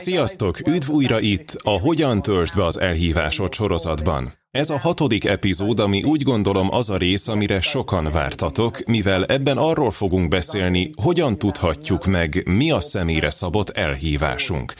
Sziasztok! Üdv újra itt a Hogyan töltsd be az elhívásod sorozatban. Ez a hatodik epizód, ami úgy gondolom az a rész, amire sokan vártatok, mivel ebben arról fogunk beszélni, hogyan tudhatjuk meg, mi a személyre szabott elhívásunk.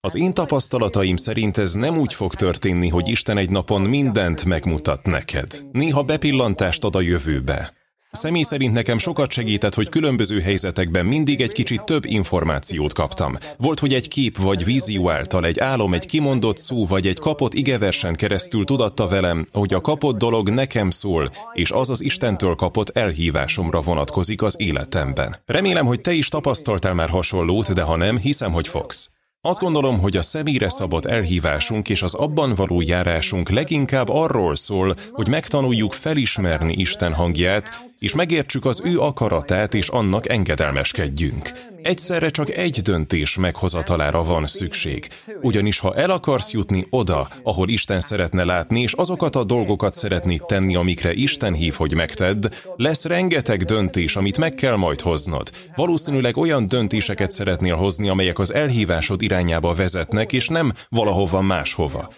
Az én tapasztalataim szerint ez nem úgy fog történni, hogy Isten egy napon mindent megmutat neked. Néha bepillantást ad a jövőbe. Személy szerint nekem sokat segített, hogy különböző helyzetekben mindig egy kicsit több információt kaptam. Volt, hogy egy kép vagy vízió által, egy álom, egy kimondott szó vagy egy kapott igeversen keresztül tudatta velem, hogy a kapott dolog nekem szól, és az az Istentől kapott elhívásomra vonatkozik az életemben. Remélem, hogy te is tapasztaltál már hasonlót, de ha nem, hiszem, hogy fogsz. Azt gondolom, hogy a személyre szabott elhívásunk és az abban való járásunk leginkább arról szól, hogy megtanuljuk felismerni Isten hangját, és megértsük az ő akaratát, és annak engedelmeskedjünk. Egyszerre csak egy döntés meghozatalára van szükség. Ugyanis ha el akarsz jutni oda, ahol Isten szeretne látni, és azokat a dolgokat szeretnéd tenni, amikre Isten hív, hogy megtedd, lesz rengeteg döntés, amit meg kell majd hoznod. Valószínűleg olyan döntéseket szeretnél hozni, amelyek az elhívásod irányába vezetnek, és nem valahova máshova.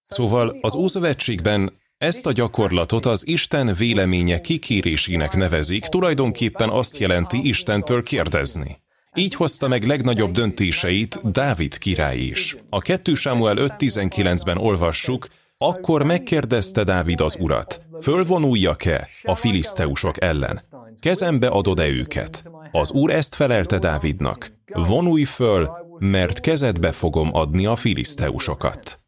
Szóval az Ószövetségben ezt a gyakorlatot az Isten véleménye kikérésének nevezik, tulajdonképpen azt jelenti Istentől kérdezni. Így hozta meg legnagyobb döntéseit Dávid király is. A 2 Sámuel 5.19-ben olvassuk, akkor megkérdezte Dávid az urat, fölvonuljak-e a filiszteusok ellen? Kezembe adod-e őket? Az úr ezt felelte Dávidnak, vonulj föl, mert kezedbe fogom adni a filiszteusokat.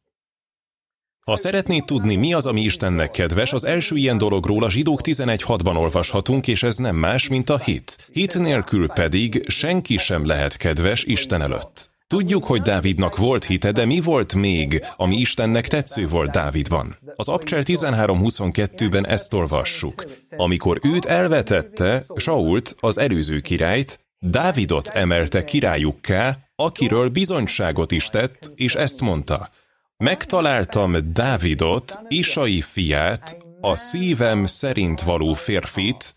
Ha szeretnéd tudni, mi az, ami Istennek kedves, az első ilyen dologról a zsidók 11.6-ban olvashatunk, és ez nem más, mint a hit. Hit nélkül pedig senki sem lehet kedves Isten előtt. Tudjuk, hogy Dávidnak volt hite, de mi volt még, ami Istennek tetsző volt Dávidban? Az Abcsel 13.22-ben ezt olvassuk. Amikor őt elvetette, Sault, az előző királyt, Dávidot emelte királyukká, akiről bizonyságot is tett, és ezt mondta – Megtaláltam Dávidot, Isai fiát, a szívem szerint való férfit,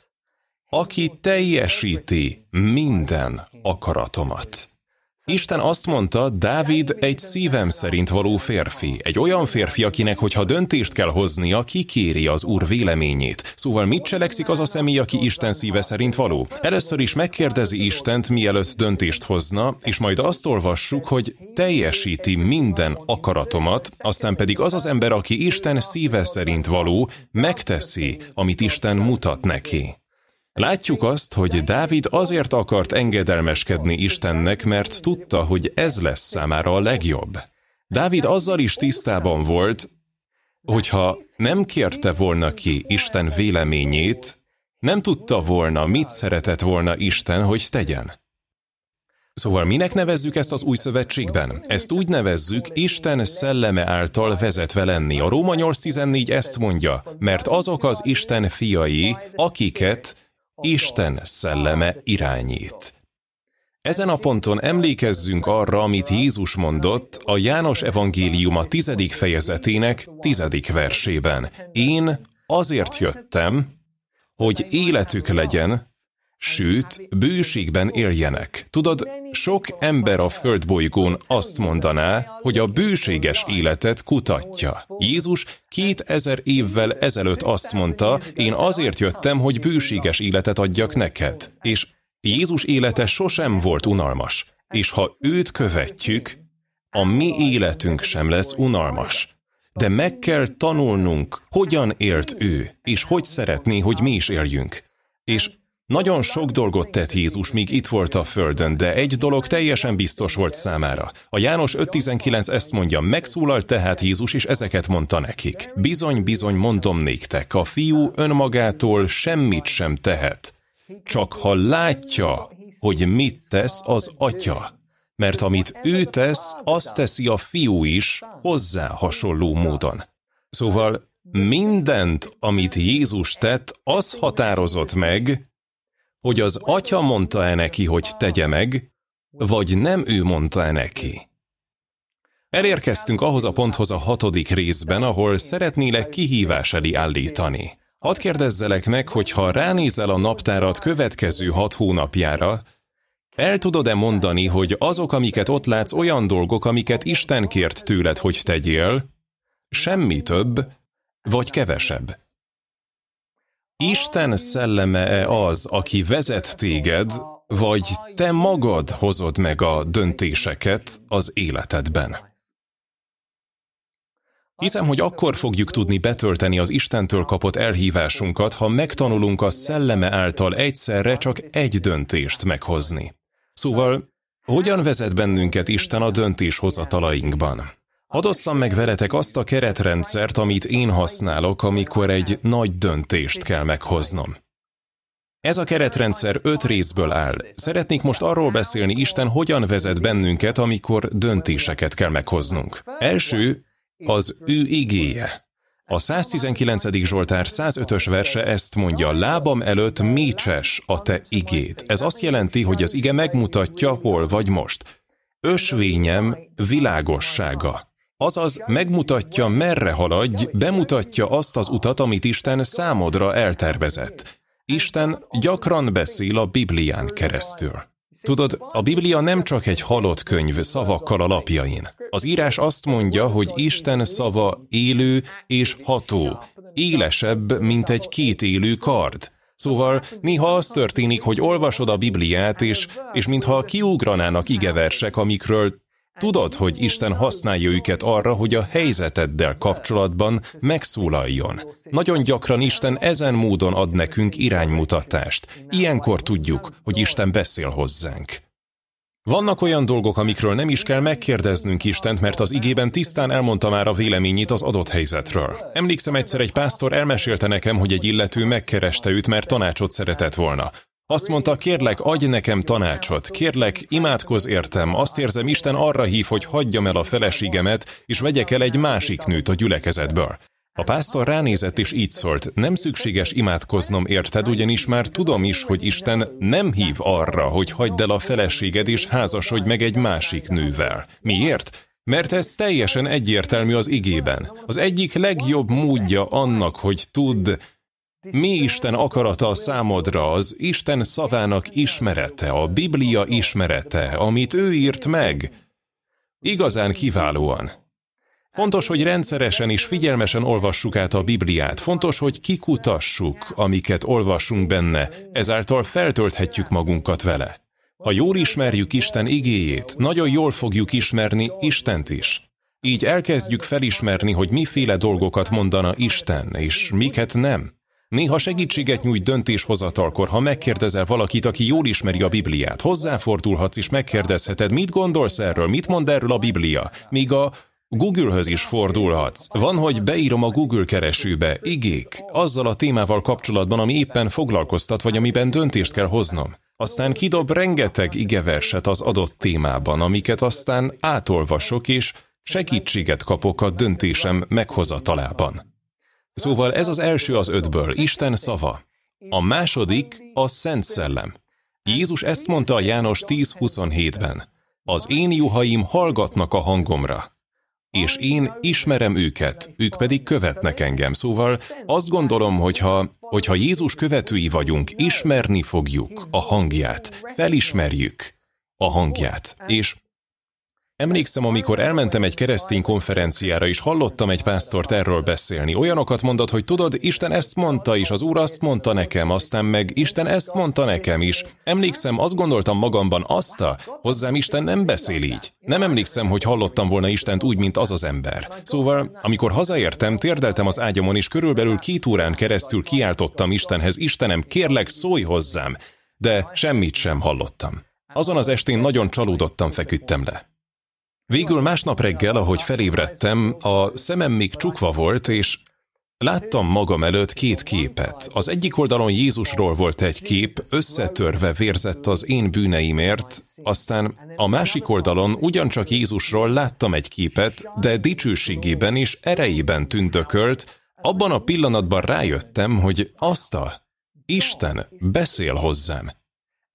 aki teljesíti minden akaratomat. Isten azt mondta, Dávid egy szívem szerint való férfi. Egy olyan férfi, akinek, hogyha döntést kell hoznia, kikéri az Úr véleményét. Szóval mit cselekszik az a személy, aki Isten szíve szerint való? Először is megkérdezi Istent, mielőtt döntést hozna, és majd azt olvassuk, hogy teljesíti minden akaratomat, aztán pedig az az ember, aki Isten szíve szerint való, megteszi, amit Isten mutat neki. Látjuk azt, hogy Dávid azért akart engedelmeskedni Istennek, mert tudta, hogy ez lesz számára a legjobb. Dávid azzal is tisztában volt, hogyha nem kérte volna ki Isten véleményét, nem tudta volna, mit szeretett volna Isten, hogy tegyen. Szóval minek nevezzük ezt az új szövetségben? Ezt úgy nevezzük, Isten szelleme által vezetve lenni. A Róma 8.14 ezt mondja, mert azok az Isten fiai, akiket Isten szelleme irányít. Ezen a ponton emlékezzünk arra, amit Jézus mondott a János evangéliuma tizedik fejezetének tizedik versében. Én azért jöttem, hogy életük legyen, sőt, bőségben éljenek. Tudod, sok ember a földbolygón azt mondaná, hogy a bőséges életet kutatja. Jézus kétezer évvel ezelőtt azt mondta, én azért jöttem, hogy bőséges életet adjak neked. És Jézus élete sosem volt unalmas. És ha őt követjük, a mi életünk sem lesz unalmas. De meg kell tanulnunk, hogyan élt ő, és hogy szeretné, hogy mi is éljünk. És nagyon sok dolgot tett Jézus, míg itt volt a földön, de egy dolog teljesen biztos volt számára. A János 5.19 ezt mondja, megszólalt tehát Jézus, és ezeket mondta nekik. Bizony, bizony, mondom néktek, a fiú önmagától semmit sem tehet. Csak ha látja, hogy mit tesz az atya. Mert amit ő tesz, azt teszi a fiú is hozzá hasonló módon. Szóval mindent, amit Jézus tett, az határozott meg, hogy az atya mondta-e neki, hogy tegye meg, vagy nem ő mondta-e neki. Elérkeztünk ahhoz a ponthoz a hatodik részben, ahol szeretnélek kihívás elé állítani. Hadd kérdezzelek meg, hogy ha ránézel a naptárat következő hat hónapjára, El tudod-e mondani, hogy azok, amiket ott látsz, olyan dolgok, amiket Isten kért tőled, hogy tegyél, semmi több, vagy kevesebb? Isten szelleme-e az, aki vezet téged, vagy te magad hozod meg a döntéseket az életedben? Hiszem, hogy akkor fogjuk tudni betölteni az Istentől kapott elhívásunkat, ha megtanulunk a szelleme által egyszerre csak egy döntést meghozni. Szóval, hogyan vezet bennünket Isten a döntéshozatalainkban? Hadd meg veletek azt a keretrendszert, amit én használok, amikor egy nagy döntést kell meghoznom. Ez a keretrendszer öt részből áll. Szeretnék most arról beszélni, Isten hogyan vezet bennünket, amikor döntéseket kell meghoznunk. Első, az ő igéje. A 119. Zsoltár 105-ös verse ezt mondja, lábam előtt mécses a te igét. Ez azt jelenti, hogy az ige megmutatja, hol vagy most. Ösvényem világossága. Azaz megmutatja, merre haladj, bemutatja azt az utat, amit Isten számodra eltervezett. Isten gyakran beszél a Biblián keresztül. Tudod, a Biblia nem csak egy halott könyv szavakkal a lapjain. Az írás azt mondja, hogy Isten szava élő és ható, élesebb, mint egy két élő kard. Szóval néha az történik, hogy olvasod a Bibliát, és, és mintha kiugranának igeversek, amikről Tudod, hogy Isten használja őket arra, hogy a helyzeteddel kapcsolatban megszólaljon. Nagyon gyakran Isten ezen módon ad nekünk iránymutatást. Ilyenkor tudjuk, hogy Isten beszél hozzánk. Vannak olyan dolgok, amikről nem is kell megkérdeznünk Istent, mert az igében tisztán elmondta már a véleményét az adott helyzetről. Emlékszem egyszer egy pásztor elmesélte nekem, hogy egy illető megkereste őt, mert tanácsot szeretett volna. Azt mondta, kérlek, adj nekem tanácsot, kérlek, imádkoz értem, azt érzem, Isten arra hív, hogy hagyjam el a feleségemet, és vegyek el egy másik nőt a gyülekezetből. A pásztor ránézett és így szólt, nem szükséges imádkoznom érted, ugyanis már tudom is, hogy Isten nem hív arra, hogy hagyd el a feleséged és házasodj meg egy másik nővel. Miért? Mert ez teljesen egyértelmű az igében. Az egyik legjobb módja annak, hogy tudd, mi Isten akarata számodra, az Isten szavának ismerete, a Biblia ismerete, amit ő írt meg? Igazán kiválóan. Fontos, hogy rendszeresen és figyelmesen olvassuk át a Bibliát. Fontos, hogy kikutassuk, amiket olvasunk benne, ezáltal feltölthetjük magunkat vele. Ha jól ismerjük Isten igéjét, nagyon jól fogjuk ismerni Istent is. Így elkezdjük felismerni, hogy miféle dolgokat mondana Isten, és miket nem. Néha segítséget nyújt döntéshozatalkor, ha megkérdezel valakit, aki jól ismeri a Bibliát. Hozzáfordulhatsz és megkérdezheted, mit gondolsz erről, mit mond erről a Biblia. Míg a Google-höz is fordulhatsz. Van, hogy beírom a Google keresőbe, igék, azzal a témával kapcsolatban, ami éppen foglalkoztat, vagy amiben döntést kell hoznom. Aztán kidob rengeteg igeverset az adott témában, amiket aztán átolvasok, és segítséget kapok a döntésem meghozatalában. Szóval ez az első az ötből, Isten szava. A második a Szent Szellem. Jézus ezt mondta a János 10.27-ben. Az én juhaim hallgatnak a hangomra, és én ismerem őket, ők pedig követnek engem. Szóval azt gondolom, hogyha, hogyha Jézus követői vagyunk, ismerni fogjuk a hangját, felismerjük a hangját, és Emlékszem, amikor elmentem egy keresztény konferenciára, és hallottam egy pásztort erről beszélni. Olyanokat mondott, hogy tudod, Isten ezt mondta is, az Úr azt mondta nekem, aztán meg Isten ezt mondta nekem is. Emlékszem, azt gondoltam magamban, azt a, hozzám Isten nem beszél így. Nem emlékszem, hogy hallottam volna Istent úgy, mint az az ember. Szóval, amikor hazaértem, térdeltem az ágyamon, és körülbelül két órán keresztül kiáltottam Istenhez, Istenem, kérlek, szólj hozzám. De semmit sem hallottam. Azon az estén nagyon csalódottan feküdtem le. Végül másnap reggel, ahogy felébredtem, a szemem még csukva volt, és láttam magam előtt két képet. Az egyik oldalon Jézusról volt egy kép, összetörve vérzett az én bűneimért, aztán a másik oldalon ugyancsak Jézusról láttam egy képet, de dicsőségében és erejében tündökölt, abban a pillanatban rájöttem, hogy azt a Isten beszél hozzám.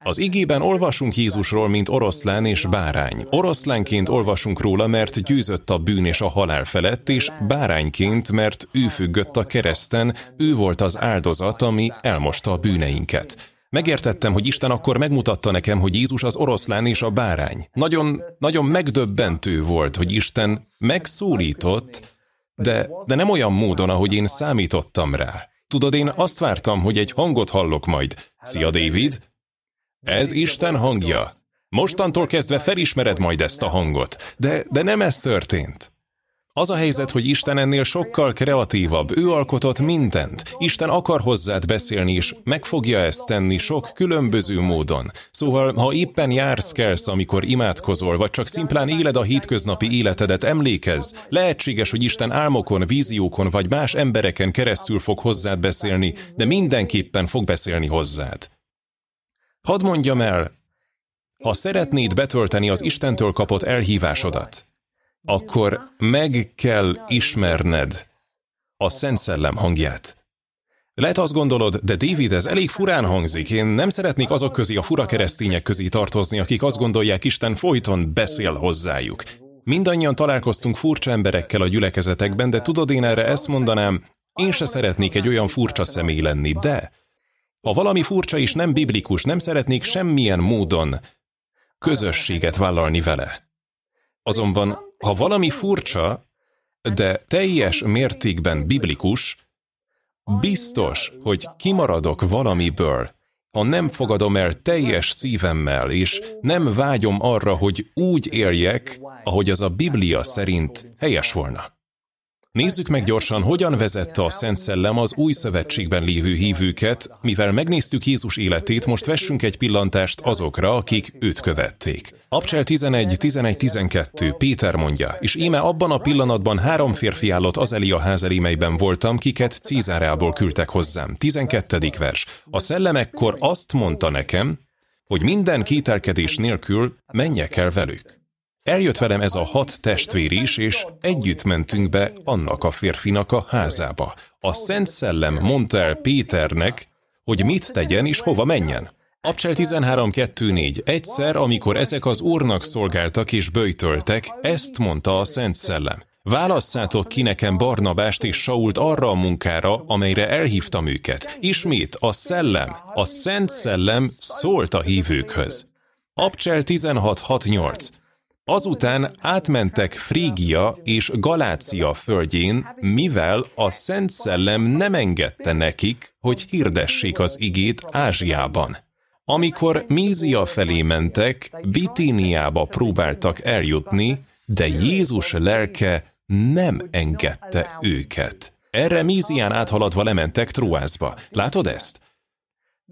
Az igében olvasunk Jézusról, mint oroszlán és bárány. Oroszlánként olvasunk róla, mert győzött a bűn és a halál felett, és bárányként, mert ő függött a kereszten, ő volt az áldozat, ami elmosta a bűneinket. Megértettem, hogy Isten akkor megmutatta nekem, hogy Jézus az oroszlán és a bárány. Nagyon, nagyon megdöbbentő volt, hogy Isten megszólított, de, de nem olyan módon, ahogy én számítottam rá. Tudod, én azt vártam, hogy egy hangot hallok majd. Szia, David! Ez Isten hangja. Mostantól kezdve felismered majd ezt a hangot. De, de nem ez történt. Az a helyzet, hogy Isten ennél sokkal kreatívabb, ő alkotott mindent. Isten akar hozzád beszélni, és meg fogja ezt tenni sok különböző módon. Szóval, ha éppen jársz, kelsz, amikor imádkozol, vagy csak szimplán éled a hétköznapi életedet, emlékezz, lehetséges, hogy Isten álmokon, víziókon vagy más embereken keresztül fog hozzád beszélni, de mindenképpen fog beszélni hozzád. Hadd mondjam el, ha szeretnéd betölteni az Istentől kapott elhívásodat, akkor meg kell ismerned a Szent Szellem hangját. Lehet azt gondolod, de David, ez elég furán hangzik. Én nem szeretnék azok közé a fura keresztények közé tartozni, akik azt gondolják, Isten folyton beszél hozzájuk. Mindannyian találkoztunk furcsa emberekkel a gyülekezetekben, de tudod, én erre ezt mondanám, én se szeretnék egy olyan furcsa személy lenni, de ha valami furcsa és nem biblikus, nem szeretnék semmilyen módon közösséget vállalni vele. Azonban, ha valami furcsa, de teljes mértékben biblikus, biztos, hogy kimaradok valamiből, ha nem fogadom el teljes szívemmel, és nem vágyom arra, hogy úgy éljek, ahogy az a Biblia szerint helyes volna. Nézzük meg gyorsan, hogyan vezette a Szent Szellem az új szövetségben lévő hívőket, mivel megnéztük Jézus életét, most vessünk egy pillantást azokra, akik őt követték. Abcsel 11, 11, 12, Péter mondja, és íme abban a pillanatban három férfi állott az Elia ház elémeiben voltam, kiket Cízárából küldtek hozzám. 12. vers. A szellem ekkor azt mondta nekem, hogy minden kételkedés nélkül menjek el velük. Eljött velem ez a hat testvér is, és együtt mentünk be annak a férfinak a házába. A Szent Szellem mondta el Péternek, hogy mit tegyen és hova menjen. Abcsel 13.2.4. Egyszer, amikor ezek az úrnak szolgáltak és böjtöltek, ezt mondta a Szent Szellem. Válasszátok ki nekem Barnabást és Sault arra a munkára, amelyre elhívtam őket. Ismét a szellem, a Szent Szellem szólt a hívőkhöz. Abcsel 16.6.8. Azután átmentek Frígia és Galácia földjén, mivel a Szent Szellem nem engedte nekik, hogy hirdessék az igét Ázsiában. Amikor Mízia felé mentek, Bitíniába próbáltak eljutni, de Jézus lelke nem engedte őket. Erre Mízián áthaladva lementek Troászba. Látod ezt?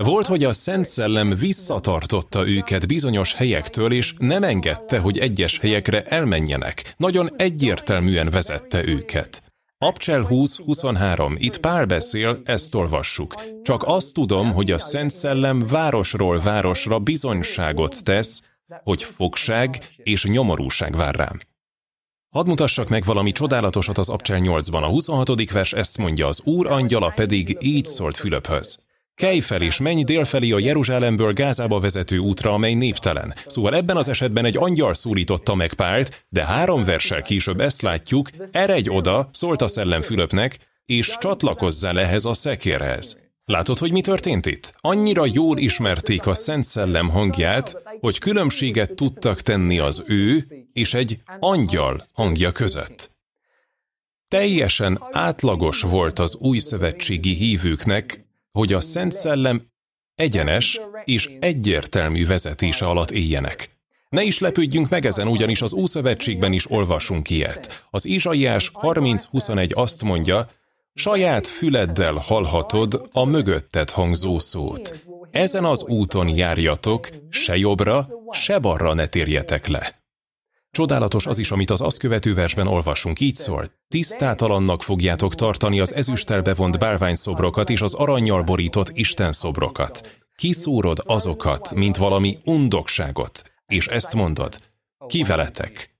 Volt, hogy a Szent Szellem visszatartotta őket bizonyos helyektől, és nem engedte, hogy egyes helyekre elmenjenek. Nagyon egyértelműen vezette őket. Abcsel 20-23. Itt Pál beszél, ezt olvassuk. Csak azt tudom, hogy a Szent Szellem városról városra bizonyságot tesz, hogy fogság és nyomorúság vár rám. Hadd mutassak meg valami csodálatosat az Abcsel 8-ban. A 26. vers ezt mondja, az Úr angyala pedig így szólt Fülöphöz. Kelj fel és menj délfelé a Jeruzsálemből Gázába vezető útra, amely néptelen. Szóval ebben az esetben egy angyal szólította meg Pált, de három versel később ezt látjuk, eredj oda, szólt a szellem Fülöpnek, és csatlakozzál ehhez a szekérhez. Látod, hogy mi történt itt? Annyira jól ismerték a Szent Szellem hangját, hogy különbséget tudtak tenni az ő és egy angyal hangja között. Teljesen átlagos volt az új szövetségi hívőknek, hogy a Szent Szellem egyenes és egyértelmű vezetése alatt éljenek. Ne is lepődjünk meg ezen, ugyanis az Ószövetségben is olvasunk ilyet. Az Izsaiás 30.21 azt mondja, saját füleddel hallhatod a mögötted hangzó szót. Ezen az úton járjatok, se jobbra, se balra ne térjetek le. Csodálatos az is, amit az azt követő versben olvasunk, így szól. Tisztátalannak fogjátok tartani az ezüsttel bevont bálványszobrokat és az aranyjal borított Isten szobrokat. Kiszúrod azokat, mint valami undokságot, és ezt mondod, ki veletek?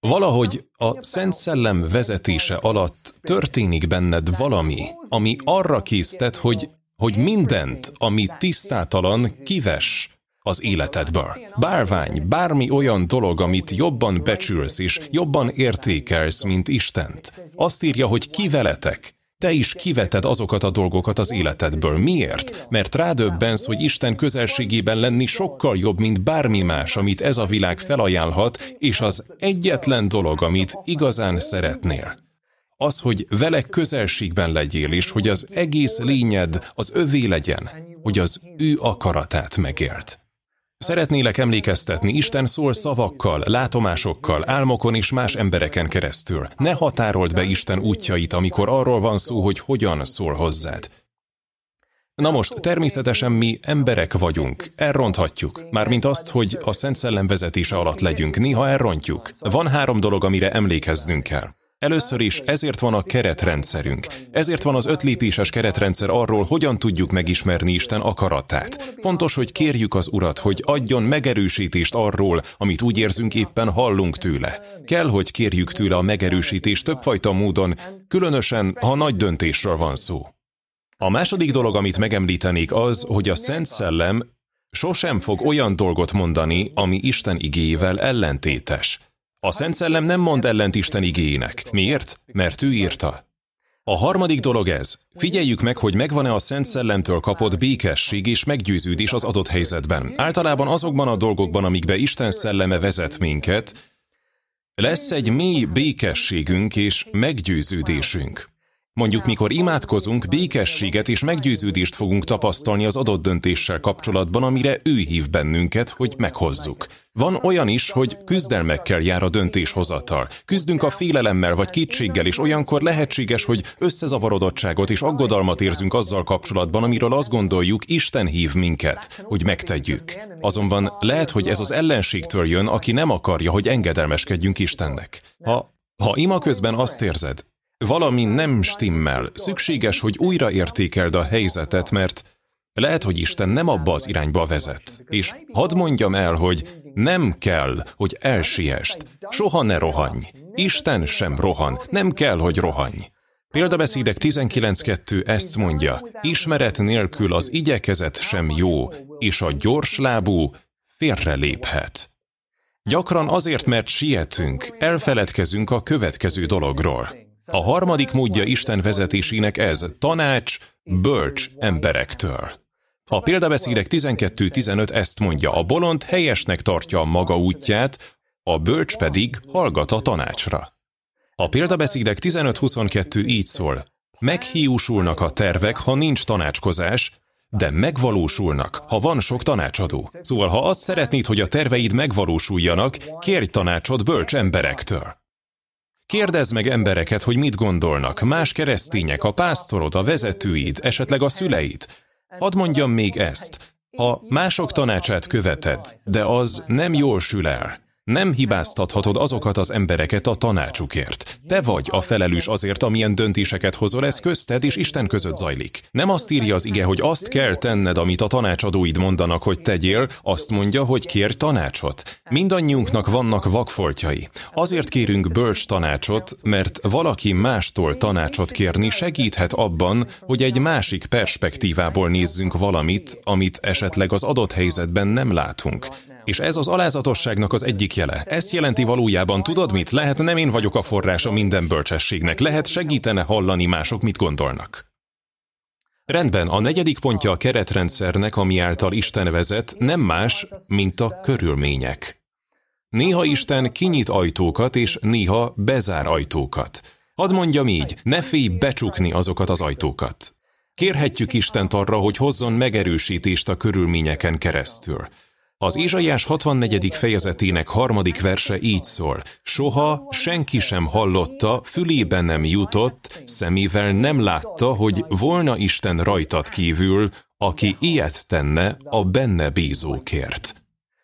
Valahogy a Szent Szellem vezetése alatt történik benned valami, ami arra késztet, hogy, hogy mindent, ami tisztátalan, kives, az életedből. Bárvány, bármi olyan dolog, amit jobban becsülsz és jobban értékelsz, mint Istent. Azt írja, hogy ki veletek, te is kiveted azokat a dolgokat az életedből. Miért? Mert rádöbbensz, hogy Isten közelségében lenni sokkal jobb, mint bármi más, amit ez a világ felajánlhat, és az egyetlen dolog, amit igazán szeretnél. Az, hogy vele közelségben legyél, és hogy az egész lényed az övé legyen, hogy az ő akaratát megélt. Szeretnélek emlékeztetni, Isten szól szavakkal, látomásokkal, álmokon és más embereken keresztül. Ne határold be Isten útjait, amikor arról van szó, hogy hogyan szól hozzád. Na most, természetesen mi emberek vagyunk, elronthatjuk. Mármint azt, hogy a Szent Szellem vezetése alatt legyünk, néha elrontjuk. Van három dolog, amire emlékeznünk kell. Először is ezért van a keretrendszerünk. Ezért van az ötlépéses keretrendszer arról, hogyan tudjuk megismerni Isten akaratát. Fontos, hogy kérjük az Urat, hogy adjon megerősítést arról, amit úgy érzünk éppen hallunk tőle. Kell, hogy kérjük tőle a megerősítést többfajta módon, különösen, ha nagy döntésről van szó. A második dolog, amit megemlítenék az, hogy a Szent Szellem sosem fog olyan dolgot mondani, ami Isten igéjével ellentétes. A Szent Szellem nem mond ellent Isten igéjének. Miért? Mert ő írta. A harmadik dolog ez. Figyeljük meg, hogy megvan-e a Szent Szellemtől kapott békesség és meggyőződés az adott helyzetben. Általában azokban a dolgokban, amikbe Isten szelleme vezet minket, lesz egy mély békességünk és meggyőződésünk. Mondjuk, mikor imádkozunk, békességet és meggyőződést fogunk tapasztalni az adott döntéssel kapcsolatban, amire ő hív bennünket, hogy meghozzuk. Van olyan is, hogy küzdelmekkel jár a döntéshozatal. Küzdünk a félelemmel vagy kétséggel, és olyankor lehetséges, hogy összezavarodottságot és aggodalmat érzünk azzal kapcsolatban, amiről azt gondoljuk, Isten hív minket, hogy megtegyük. Azonban lehet, hogy ez az ellenségtől jön, aki nem akarja, hogy engedelmeskedjünk Istennek. Ha ha ima közben azt érzed, valami nem stimmel, szükséges, hogy újra értékeld a helyzetet, mert lehet, hogy Isten nem abba az irányba vezet. És hadd mondjam el, hogy nem kell, hogy elsiest. Soha ne rohanj. Isten sem rohan. Nem kell, hogy rohanj. Példabeszédek 19.2 ezt mondja, ismeret nélkül az igyekezet sem jó, és a gyors lábú félreléphet. Gyakran azért, mert sietünk, elfeledkezünk a következő dologról. A harmadik módja Isten vezetésének ez, tanács, bölcs emberektől. A példabeszédek 12-15 ezt mondja, a bolond helyesnek tartja a maga útját, a bölcs pedig hallgat a tanácsra. A példabeszédek 15-22 így szól, meghiúsulnak a tervek, ha nincs tanácskozás, de megvalósulnak, ha van sok tanácsadó. Szóval, ha azt szeretnéd, hogy a terveid megvalósuljanak, kérj tanácsot bölcs emberektől. Kérdezd meg embereket, hogy mit gondolnak, más keresztények, a pásztorod, a vezetőid, esetleg a szüleid. Hadd mondjam még ezt. Ha mások tanácsát követed, de az nem jól sül el, nem hibáztathatod azokat az embereket a tanácsukért. Te vagy a felelős azért, amilyen döntéseket hozol, ez közted és Isten között zajlik. Nem azt írja az ige, hogy azt kell tenned, amit a tanácsadóid mondanak, hogy tegyél, azt mondja, hogy kérj tanácsot. Mindannyiunknak vannak vakfoltjai. Azért kérünk bölcs tanácsot, mert valaki mástól tanácsot kérni segíthet abban, hogy egy másik perspektívából nézzünk valamit, amit esetleg az adott helyzetben nem látunk. És ez az alázatosságnak az egyik jele. Ezt jelenti valójában, tudod mit? Lehet nem én vagyok a forrása minden bölcsességnek, lehet segítene hallani mások mit gondolnak. Rendben, a negyedik pontja a keretrendszernek, ami által Isten vezet, nem más, mint a körülmények. Néha Isten kinyit ajtókat, és néha bezár ajtókat. Hadd mondjam így, ne félj becsukni azokat az ajtókat. Kérhetjük Istent arra, hogy hozzon megerősítést a körülményeken keresztül. Az Ézsaiás 64. fejezetének harmadik verse így szól. Soha senki sem hallotta, fülében nem jutott, szemével nem látta, hogy volna Isten rajtad kívül, aki ilyet tenne a benne bízókért.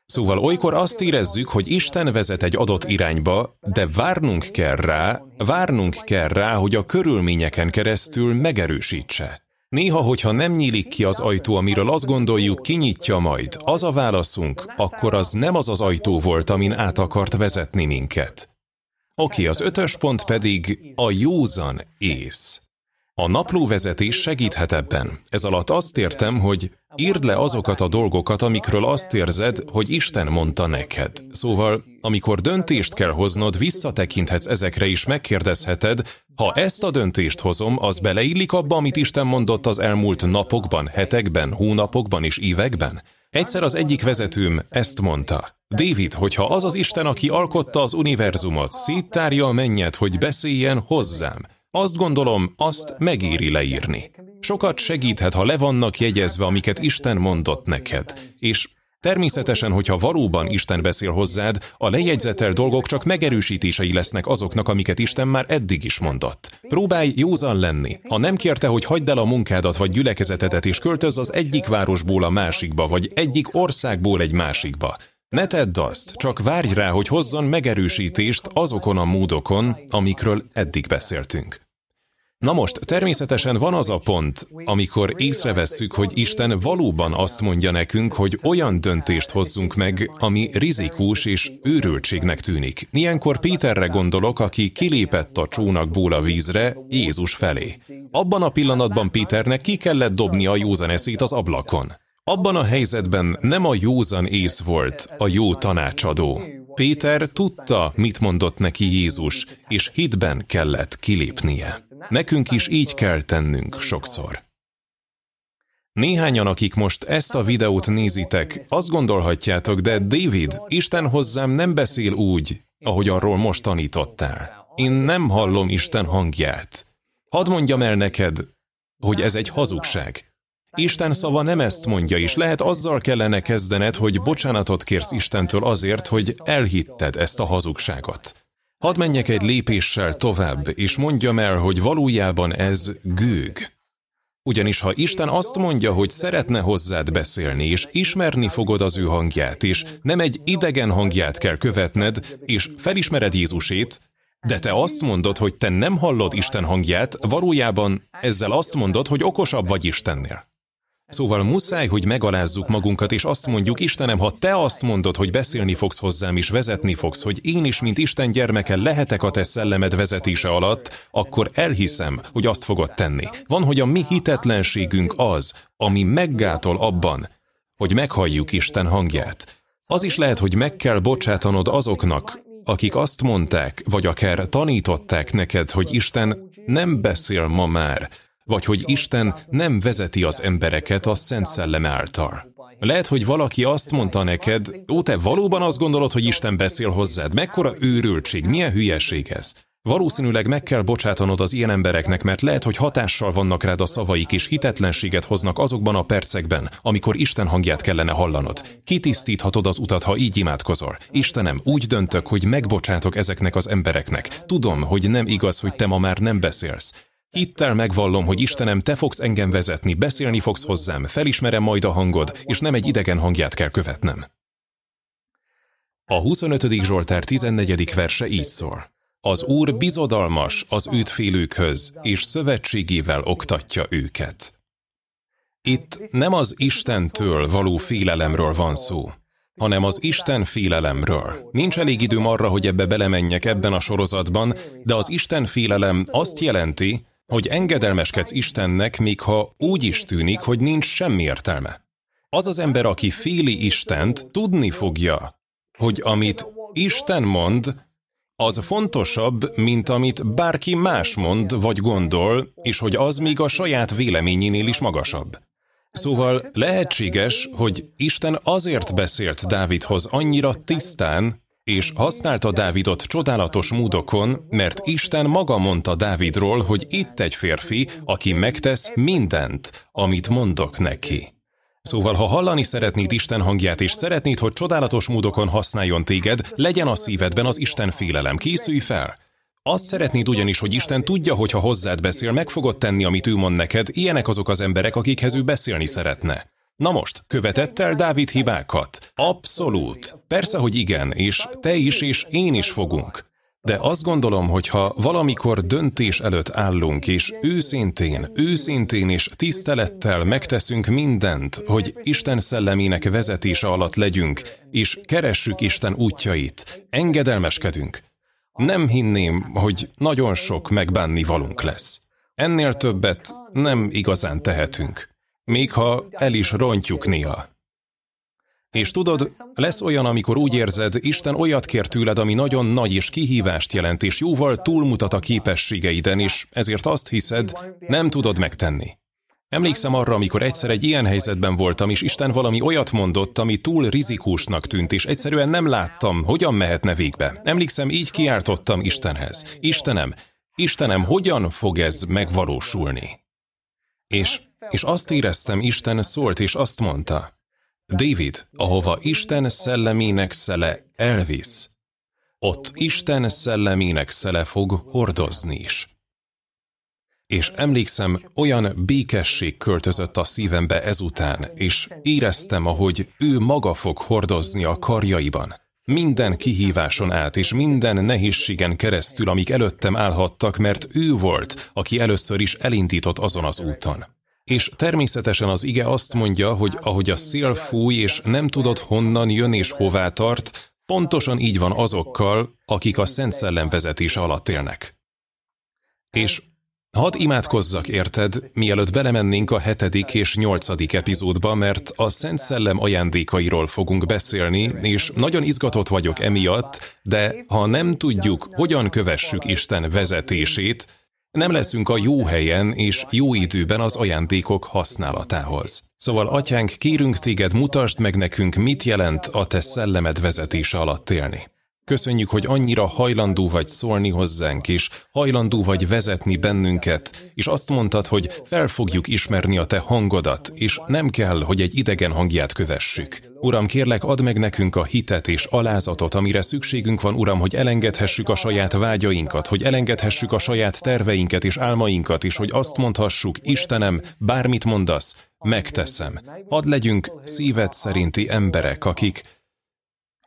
Szóval olykor azt érezzük, hogy Isten vezet egy adott irányba, de várnunk kell rá, várnunk kell rá, hogy a körülményeken keresztül megerősítse. Néha, hogyha nem nyílik ki az ajtó, amiről azt gondoljuk, kinyitja majd, az a válaszunk, akkor az nem az az ajtó volt, amin át akart vezetni minket. Oké, az ötös pont pedig a józan ész. A naplóvezetés segíthet ebben. Ez alatt azt értem, hogy írd le azokat a dolgokat, amikről azt érzed, hogy Isten mondta neked. Szóval, amikor döntést kell hoznod, visszatekinthetsz ezekre is megkérdezheted, ha ezt a döntést hozom, az beleillik abba, amit Isten mondott az elmúlt napokban, hetekben, hónapokban és években? Egyszer az egyik vezetőm ezt mondta. David, hogyha az az Isten, aki alkotta az univerzumot, széttárja a mennyet, hogy beszéljen hozzám, azt gondolom, azt megéri leírni. Sokat segíthet, ha le vannak jegyezve, amiket Isten mondott neked. És Természetesen, hogyha valóban Isten beszél hozzád, a lejegyzetel dolgok csak megerősítései lesznek azoknak, amiket Isten már eddig is mondott. Próbálj józan lenni. Ha nem kérte, hogy hagyd el a munkádat vagy gyülekezetedet és költöz az egyik városból a másikba, vagy egyik országból egy másikba, ne tedd azt, csak várj rá, hogy hozzon megerősítést azokon a módokon, amikről eddig beszéltünk. Na most, természetesen van az a pont, amikor észrevesszük, hogy Isten valóban azt mondja nekünk, hogy olyan döntést hozzunk meg, ami rizikós és őrültségnek tűnik. Ilyenkor Péterre gondolok, aki kilépett a csónakból a vízre Jézus felé. Abban a pillanatban Péternek ki kellett dobni a józan eszét az ablakon. Abban a helyzetben nem a józan ész volt a jó tanácsadó. Péter tudta, mit mondott neki Jézus, és hitben kellett kilépnie. Nekünk is így kell tennünk sokszor. Néhányan, akik most ezt a videót nézitek, azt gondolhatjátok, de David, Isten hozzám nem beszél úgy, ahogy arról most tanítottál. Én nem hallom Isten hangját. Hadd mondjam el neked, hogy ez egy hazugság. Isten szava nem ezt mondja, és lehet azzal kellene kezdened, hogy bocsánatot kérsz Istentől azért, hogy elhitted ezt a hazugságot. Hadd menjek egy lépéssel tovább, és mondjam el, hogy valójában ez gőg. Ugyanis ha Isten azt mondja, hogy szeretne hozzád beszélni, és ismerni fogod az ő hangját, és nem egy idegen hangját kell követned, és felismered Jézusét, de te azt mondod, hogy te nem hallod Isten hangját, valójában ezzel azt mondod, hogy okosabb vagy Istennél. Szóval muszáj, hogy megalázzuk magunkat, és azt mondjuk, Istenem, ha te azt mondod, hogy beszélni fogsz hozzám, és vezetni fogsz, hogy én is, mint Isten gyermeke lehetek a te szellemed vezetése alatt, akkor elhiszem, hogy azt fogod tenni. Van, hogy a mi hitetlenségünk az, ami meggátol abban, hogy meghalljuk Isten hangját. Az is lehet, hogy meg kell bocsátanod azoknak, akik azt mondták, vagy akár tanították neked, hogy Isten nem beszél ma már, vagy hogy Isten nem vezeti az embereket a Szent Szellem által. Lehet, hogy valaki azt mondta neked, ó, te valóban azt gondolod, hogy Isten beszél hozzád, mekkora őrültség, milyen hülyeség ez. Valószínűleg meg kell bocsátanod az ilyen embereknek, mert lehet, hogy hatással vannak rád a szavaik, és hitetlenséget hoznak azokban a percekben, amikor Isten hangját kellene hallanod. Kitisztíthatod az utat, ha így imádkozol. Istenem, úgy döntök, hogy megbocsátok ezeknek az embereknek. Tudom, hogy nem igaz, hogy te ma már nem beszélsz. Hittel megvallom, hogy Istenem, te fogsz engem vezetni, beszélni fogsz hozzám, felismerem majd a hangod, és nem egy idegen hangját kell követnem. A 25. Zsoltár 14. verse így szól. Az Úr bizodalmas az őt félőkhöz, és szövetségével oktatja őket. Itt nem az Istentől való félelemről van szó, hanem az Isten félelemről. Nincs elég időm arra, hogy ebbe belemenjek ebben a sorozatban, de az Isten félelem azt jelenti, hogy engedelmeskedsz Istennek, még ha úgy is tűnik, hogy nincs semmi értelme. Az az ember, aki féli Istent, tudni fogja, hogy amit Isten mond, az fontosabb, mint amit bárki más mond vagy gondol, és hogy az még a saját véleményénél is magasabb. Szóval lehetséges, hogy Isten azért beszélt Dávidhoz annyira tisztán, és használta Dávidot csodálatos módokon, mert Isten maga mondta Dávidról, hogy itt egy férfi, aki megtesz mindent, amit mondok neki. Szóval, ha hallani szeretnéd Isten hangját, és szeretnéd, hogy csodálatos módokon használjon téged, legyen a szívedben az Isten félelem. Készülj fel! Azt szeretnéd ugyanis, hogy Isten tudja, hogy ha hozzád beszél, meg fogod tenni, amit ő mond neked, ilyenek azok az emberek, akikhez ő beszélni szeretne. Na most, követett el Dávid hibákat? Abszolút. Persze, hogy igen, és te is, és én is fogunk. De azt gondolom, hogy ha valamikor döntés előtt állunk, és őszintén, őszintén és tisztelettel megteszünk mindent, hogy Isten szellemének vezetése alatt legyünk, és keressük Isten útjait, engedelmeskedünk, nem hinném, hogy nagyon sok megbánni valunk lesz. Ennél többet nem igazán tehetünk. Még ha el is rontjuk néha. És tudod, lesz olyan, amikor úgy érzed, Isten olyat kér tőled, ami nagyon nagy és kihívást jelent, és jóval túlmutat a képességeiden, és ezért azt hiszed, nem tudod megtenni. Emlékszem arra, amikor egyszer egy ilyen helyzetben voltam, és Isten valami olyat mondott, ami túl rizikósnak tűnt, és egyszerűen nem láttam, hogyan mehetne végbe. Emlékszem, így kiáltottam Istenhez. Istenem, Istenem, hogyan fog ez megvalósulni? És, és azt éreztem, Isten szólt, és azt mondta, David, ahova Isten szellemének szele elvisz, ott Isten szellemének szele fog hordozni is. És emlékszem, olyan békesség költözött a szívembe ezután, és éreztem, ahogy ő maga fog hordozni a karjaiban. Minden kihíváson át, és minden nehézségen keresztül, amik előttem állhattak, mert ő volt, aki először is elindított azon az úton. És természetesen az ige azt mondja, hogy ahogy a szél fúj, és nem tudod honnan jön és hová tart, pontosan így van azokkal, akik a Szent Szellem vezetése alatt élnek. És Hadd imádkozzak érted, mielőtt belemennénk a hetedik és nyolcadik epizódba, mert a Szent Szellem ajándékairól fogunk beszélni, és nagyon izgatott vagyok emiatt, de ha nem tudjuk, hogyan kövessük Isten vezetését, nem leszünk a jó helyen és jó időben az ajándékok használatához. Szóval, atyánk, kérünk téged, mutasd meg nekünk, mit jelent a te szellemed vezetése alatt élni. Köszönjük, hogy annyira hajlandó vagy szólni hozzánk, és hajlandó vagy vezetni bennünket, és azt mondtad, hogy fel fogjuk ismerni a te hangodat, és nem kell, hogy egy idegen hangját kövessük. Uram, kérlek, add meg nekünk a hitet és alázatot, amire szükségünk van, Uram, hogy elengedhessük a saját vágyainkat, hogy elengedhessük a saját terveinket és álmainkat, és hogy azt mondhassuk, Istenem, bármit mondasz, megteszem. Hadd legyünk szíved szerinti emberek, akik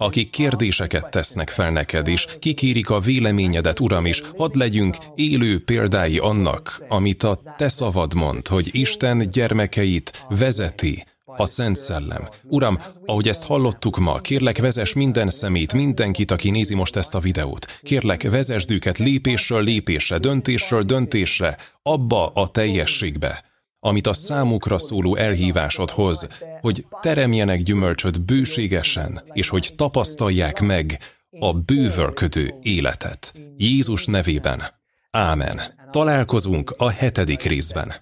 akik kérdéseket tesznek fel neked, és kikérik a véleményedet, Uram, is, hadd legyünk élő példái annak, amit a Te szavad mond, hogy Isten gyermekeit vezeti, a Szent Szellem. Uram, ahogy ezt hallottuk ma, kérlek vezess minden szemét, mindenkit, aki nézi most ezt a videót. Kérlek vezesd őket lépésről lépésre, döntésről döntésre, abba a teljességbe amit a számukra szóló elhívásod hoz, hogy teremjenek gyümölcsöt bőségesen, és hogy tapasztalják meg a bővölködő életet. Jézus nevében. Ámen. Találkozunk a hetedik részben.